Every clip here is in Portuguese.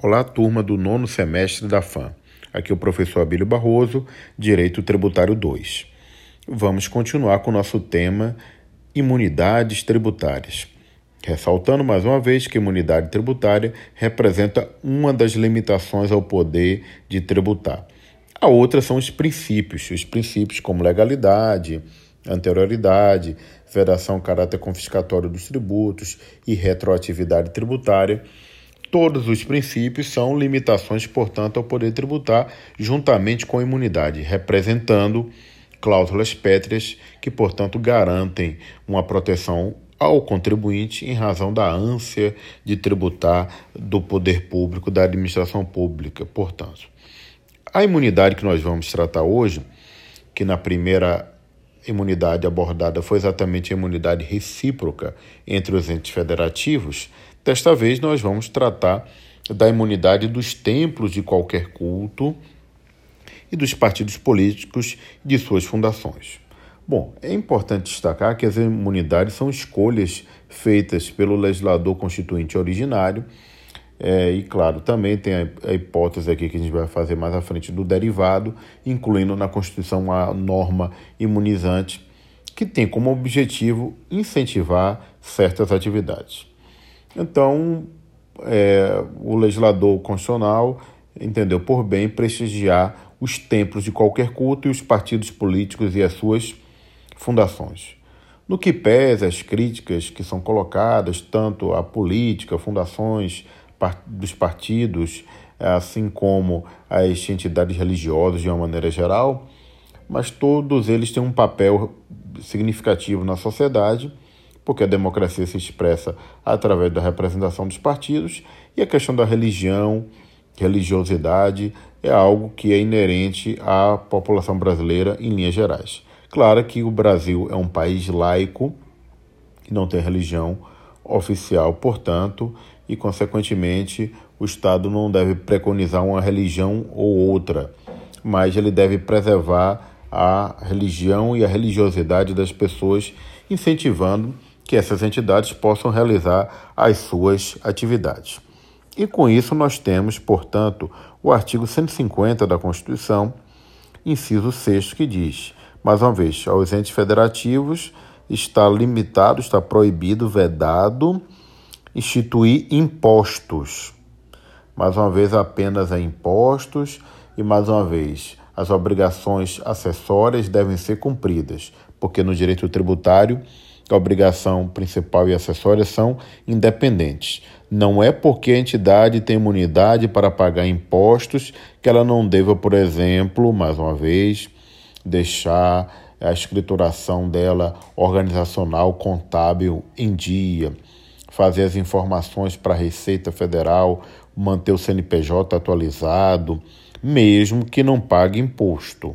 Olá, turma do nono semestre da FAM. Aqui é o professor Abílio Barroso, Direito Tributário 2. Vamos continuar com o nosso tema imunidades tributárias. Ressaltando mais uma vez que imunidade tributária representa uma das limitações ao poder de tributar. A outra são os princípios, os princípios como legalidade, anterioridade, vedação caráter confiscatório dos tributos e retroatividade tributária Todos os princípios são limitações, portanto, ao poder tributar, juntamente com a imunidade, representando cláusulas pétreas que, portanto, garantem uma proteção ao contribuinte em razão da ânsia de tributar do poder público, da administração pública. Portanto, a imunidade que nós vamos tratar hoje, que na primeira imunidade abordada foi exatamente a imunidade recíproca entre os entes federativos, Desta vez, nós vamos tratar da imunidade dos templos de qualquer culto e dos partidos políticos de suas fundações. Bom, é importante destacar que as imunidades são escolhas feitas pelo legislador constituinte originário. É, e, claro, também tem a, a, hipótese aqui que a gente vai fazer mais à frente do derivado, incluindo na Constituição a norma imunizante, que tem como objetivo incentivar certas atividades. Então, é, o legislador constitucional entendeu por bem prestigiar os templos de qualquer culto e os partidos políticos e as suas fundações. No que pesa as críticas que são colocadas tanto à política, fundações dos partidos, assim como às entidades religiosas de uma maneira geral, mas todos eles têm um papel significativo na sociedade porque a democracia se expressa através da representação dos partidos e a questão da religião, religiosidade, é algo que é inerente à população brasileira em linhas gerais. Claro que o Brasil é um país laico, que não tem religião oficial, portanto, e consequentemente o Estado não deve preconizar uma religião ou outra, mas ele deve preservar a religião e a religiosidade das pessoas, incentivando que essas entidades possam realizar as suas atividades. E com isso nós temos, portanto, o artigo 150 da Constituição, inciso 6, que diz, mais uma vez, aos entes federativos está limitado, está proibido, vedado instituir impostos. Mais uma vez, apenas a impostos e mais uma vez, as obrigações acessórias devem ser cumpridas, porque no direito tributário a obrigação principal e acessória são independentes. Não é porque a entidade tem imunidade para pagar impostos que ela não deva, por exemplo, mais uma vez, deixar a escrituração dela organizacional, contábil em dia, fazer as informações para a Receita Federal, manter o CNPJ atualizado, mesmo que não pague imposto.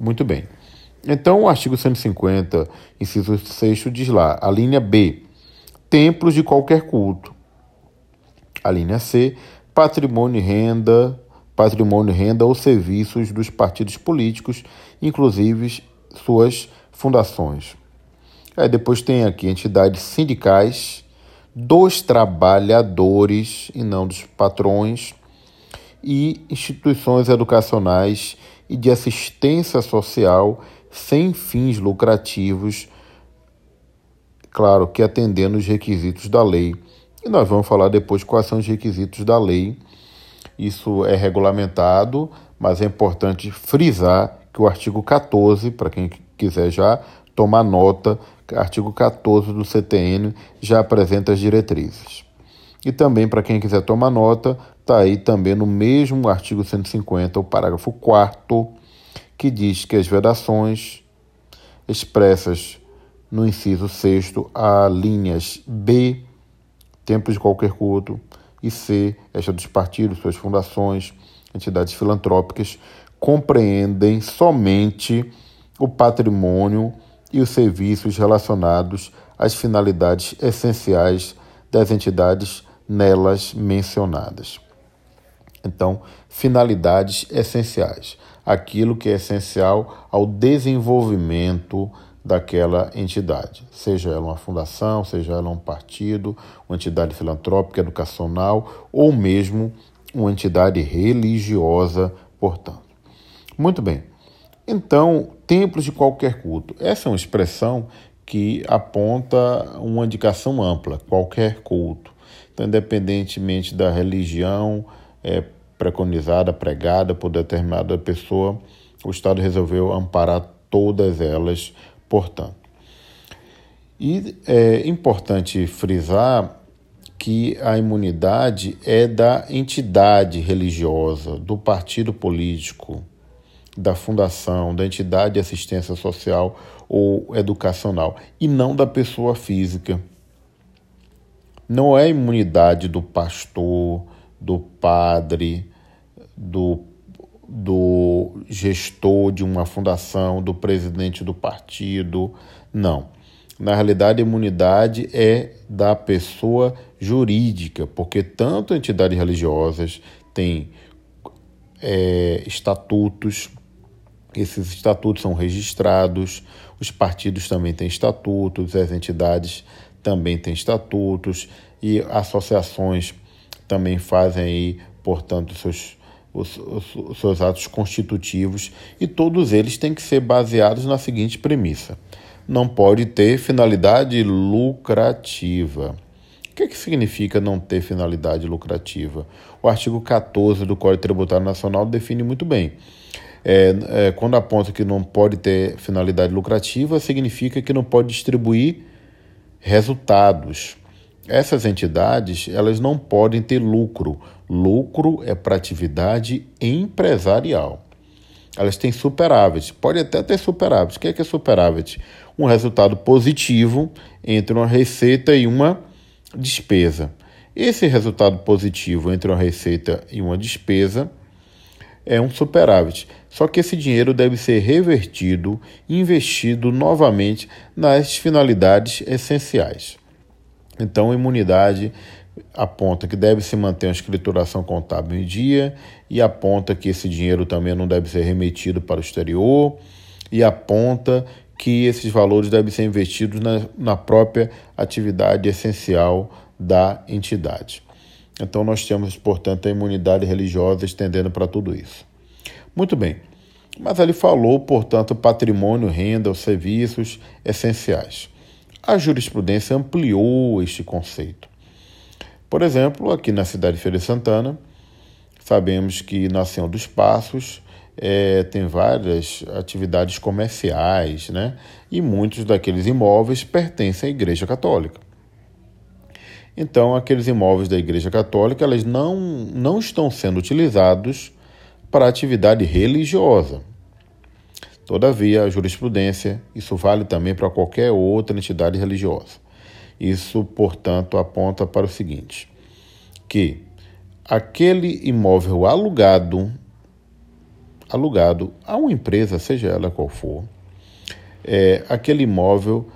Muito bem. Então, o artigo 150, inciso 6, diz lá, a linha B, templos de qualquer culto. A linha C, patrimônio e renda, patrimônio, renda ou serviços dos partidos políticos, inclusive suas fundações. Aí depois tem aqui entidades sindicais dos trabalhadores e não dos patrões e instituições educacionais e de assistência social sem fins lucrativos, claro que atendendo os requisitos da lei. E nós vamos falar depois quais são os requisitos da lei. Isso é regulamentado, mas é importante frisar que o artigo 14, para quem quiser já tomar nota, artigo 14 do CTN já apresenta as diretrizes. E também, para quem quiser tomar nota, está aí também no mesmo artigo 150, o parágrafo 4 que diz que as vedações expressas no inciso 6 a linhas B, tempos de qualquer culto, e C, esta dos partidos, suas fundações, entidades filantrópicas, compreendem somente o patrimônio e os serviços relacionados às finalidades essenciais das entidades nelas mencionadas. Então, finalidades essenciais aquilo que é essencial ao desenvolvimento daquela entidade, seja ela uma fundação, seja ela um partido, uma entidade filantrópica, educacional ou mesmo uma entidade religiosa, portanto. Muito bem. Então, templos de qualquer culto. Essa é uma expressão que aponta uma indicação ampla, qualquer culto. Então, independentemente da religião é, preconizada, pregada por determinada pessoa, o Estado resolveu amparar todas elas, portanto. E é importante frisar que a imunidade é da entidade religiosa, do partido político, da fundação, da entidade de assistência social ou educacional, e não da pessoa física. Não é imunidade do pastor, do padre, do, do gestor de uma fundação, do presidente do partido. Não. Na realidade, a imunidade é da pessoa jurídica, porque tanto entidades religiosas têm é, estatutos, esses estatutos são registrados, os partidos também têm estatutos, as entidades também têm estatutos e associações também fazem aí, portanto, seus, os, os, os seus atos constitutivos e todos eles têm que ser baseados na seguinte premissa: não pode ter finalidade lucrativa. O que, é que significa não ter finalidade lucrativa? O artigo 14 do Código Tributário Nacional define muito bem. É, é, quando aponta que não pode ter finalidade lucrativa, significa que não pode distribuir resultados. Essas entidades elas não podem ter lucro. Lucro é para atividade empresarial. Elas têm superávit. Pode até ter superávit. O que é, que é superávit? Um resultado positivo entre uma receita e uma despesa. Esse resultado positivo entre uma receita e uma despesa é um superávit. Só que esse dinheiro deve ser revertido investido novamente nas finalidades essenciais. Então, a imunidade aponta que deve se manter uma escrituração contábil em dia e aponta que esse dinheiro também não deve ser remetido para o exterior e aponta que esses valores devem ser investidos na, na própria atividade essencial da entidade. Então, nós temos, portanto, a imunidade religiosa estendendo para tudo isso. Muito bem, mas ele falou, portanto, patrimônio, renda, os serviços essenciais. A jurisprudência ampliou este conceito. Por exemplo, aqui na cidade de Feira de Santana, sabemos que na Senhor dos Passos é, tem várias atividades comerciais, né? E muitos daqueles imóveis pertencem à Igreja Católica. Então, aqueles imóveis da Igreja Católica, elas não, não estão sendo utilizados para atividade religiosa. Todavia, a jurisprudência, isso vale também para qualquer outra entidade religiosa. Isso, portanto, aponta para o seguinte: que aquele imóvel alugado alugado a uma empresa, seja ela qual for, é, aquele imóvel,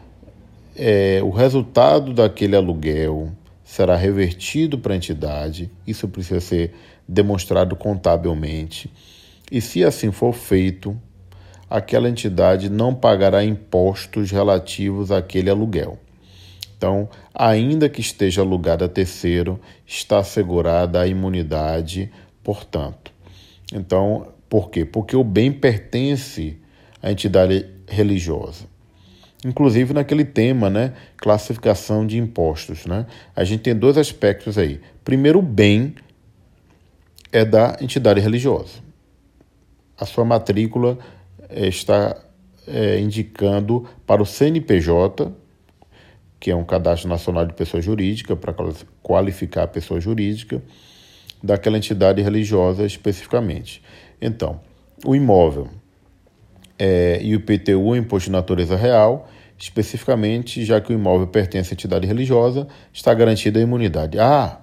é, o resultado daquele aluguel será revertido para a entidade, isso precisa ser demonstrado contabilmente, e se assim for feito, aquela entidade não pagará impostos relativos àquele aluguel. Então, ainda que esteja alugada a terceiro, está assegurada a imunidade, portanto. Então, por quê? Porque o bem pertence à entidade religiosa. Inclusive naquele tema, né, classificação de impostos, né? A gente tem dois aspectos aí. Primeiro, o bem é da entidade religiosa. A sua matrícula está é, indicando para o CNPJ, que é um cadastro nacional de pessoa jurídica, para qualificar a pessoa jurídica daquela entidade religiosa especificamente. Então, o imóvel é, e o IPTU, Imposto de Natureza Real, especificamente, já que o imóvel pertence à entidade religiosa, está garantida a imunidade. Ah,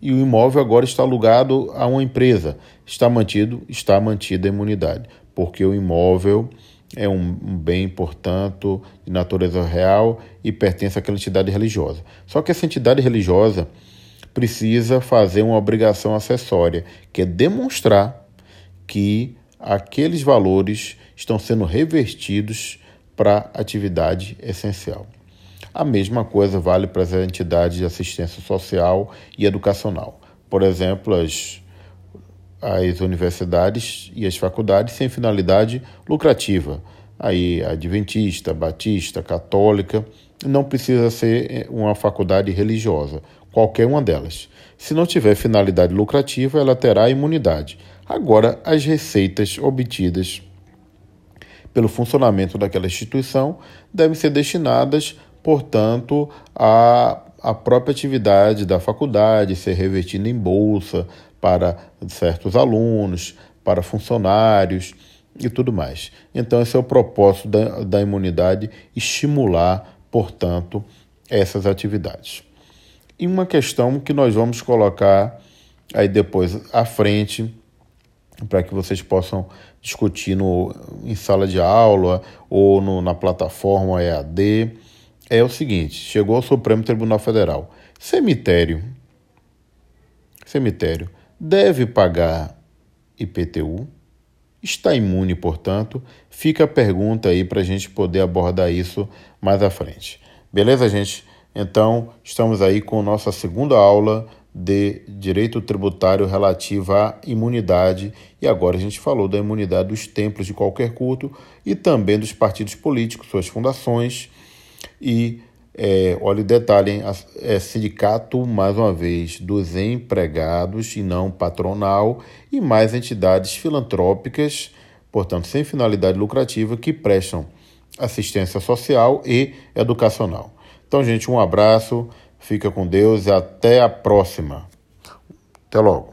e o imóvel agora está alugado a uma empresa. Está mantido, está mantida a imunidade, porque o imóvel é um, bem, portanto, de natureza real e pertence àquela entidade religiosa. Só que essa entidade religiosa precisa fazer uma obrigação acessória, que é demonstrar que aqueles valores estão sendo revertidos para atividade essencial. A mesma coisa vale para as entidades de assistência social e educacional. Por exemplo, as, as universidades e as faculdades sem finalidade lucrativa. Aí, adventista, batista, católica, não precisa ser eh, uma faculdade religiosa, qualquer uma delas. Se não tiver finalidade lucrativa, ela terá imunidade. Agora, as receitas obtidas pelo funcionamento daquela instituição devem ser destinadas, portanto, à, à própria atividade da faculdade, ser revertida em bolsa para certos alunos, para funcionários e tudo mais. Então, esse é o propósito da, da imunidade estimular, portanto, essas atividades. E uma questão que nós vamos colocar aí depois à frente para que vocês possam discutir no, em sala de aula ou no, na plataforma EAD é o seguinte: chegou ao Supremo Tribunal Federal. Cemitério. Cemitério deve pagar IPTU? Está imune, portanto? Fica a pergunta aí para a gente poder abordar isso mais à frente. Beleza, gente? Então, estamos aí com nossa segunda aula de direito tributário relativa à imunidade. E agora a gente falou da imunidade dos templos de qualquer culto e também dos partidos políticos, suas fundações. E é, olha o detalhe, hein? É sindicato, mais uma vez, dos empregados e não patronal, e mais entidades filantrópicas, portanto, sem finalidade lucrativa, que prestam assistência social e educacional. Então, gente, um abraço. Fica com Deus e até a próxima. Até logo.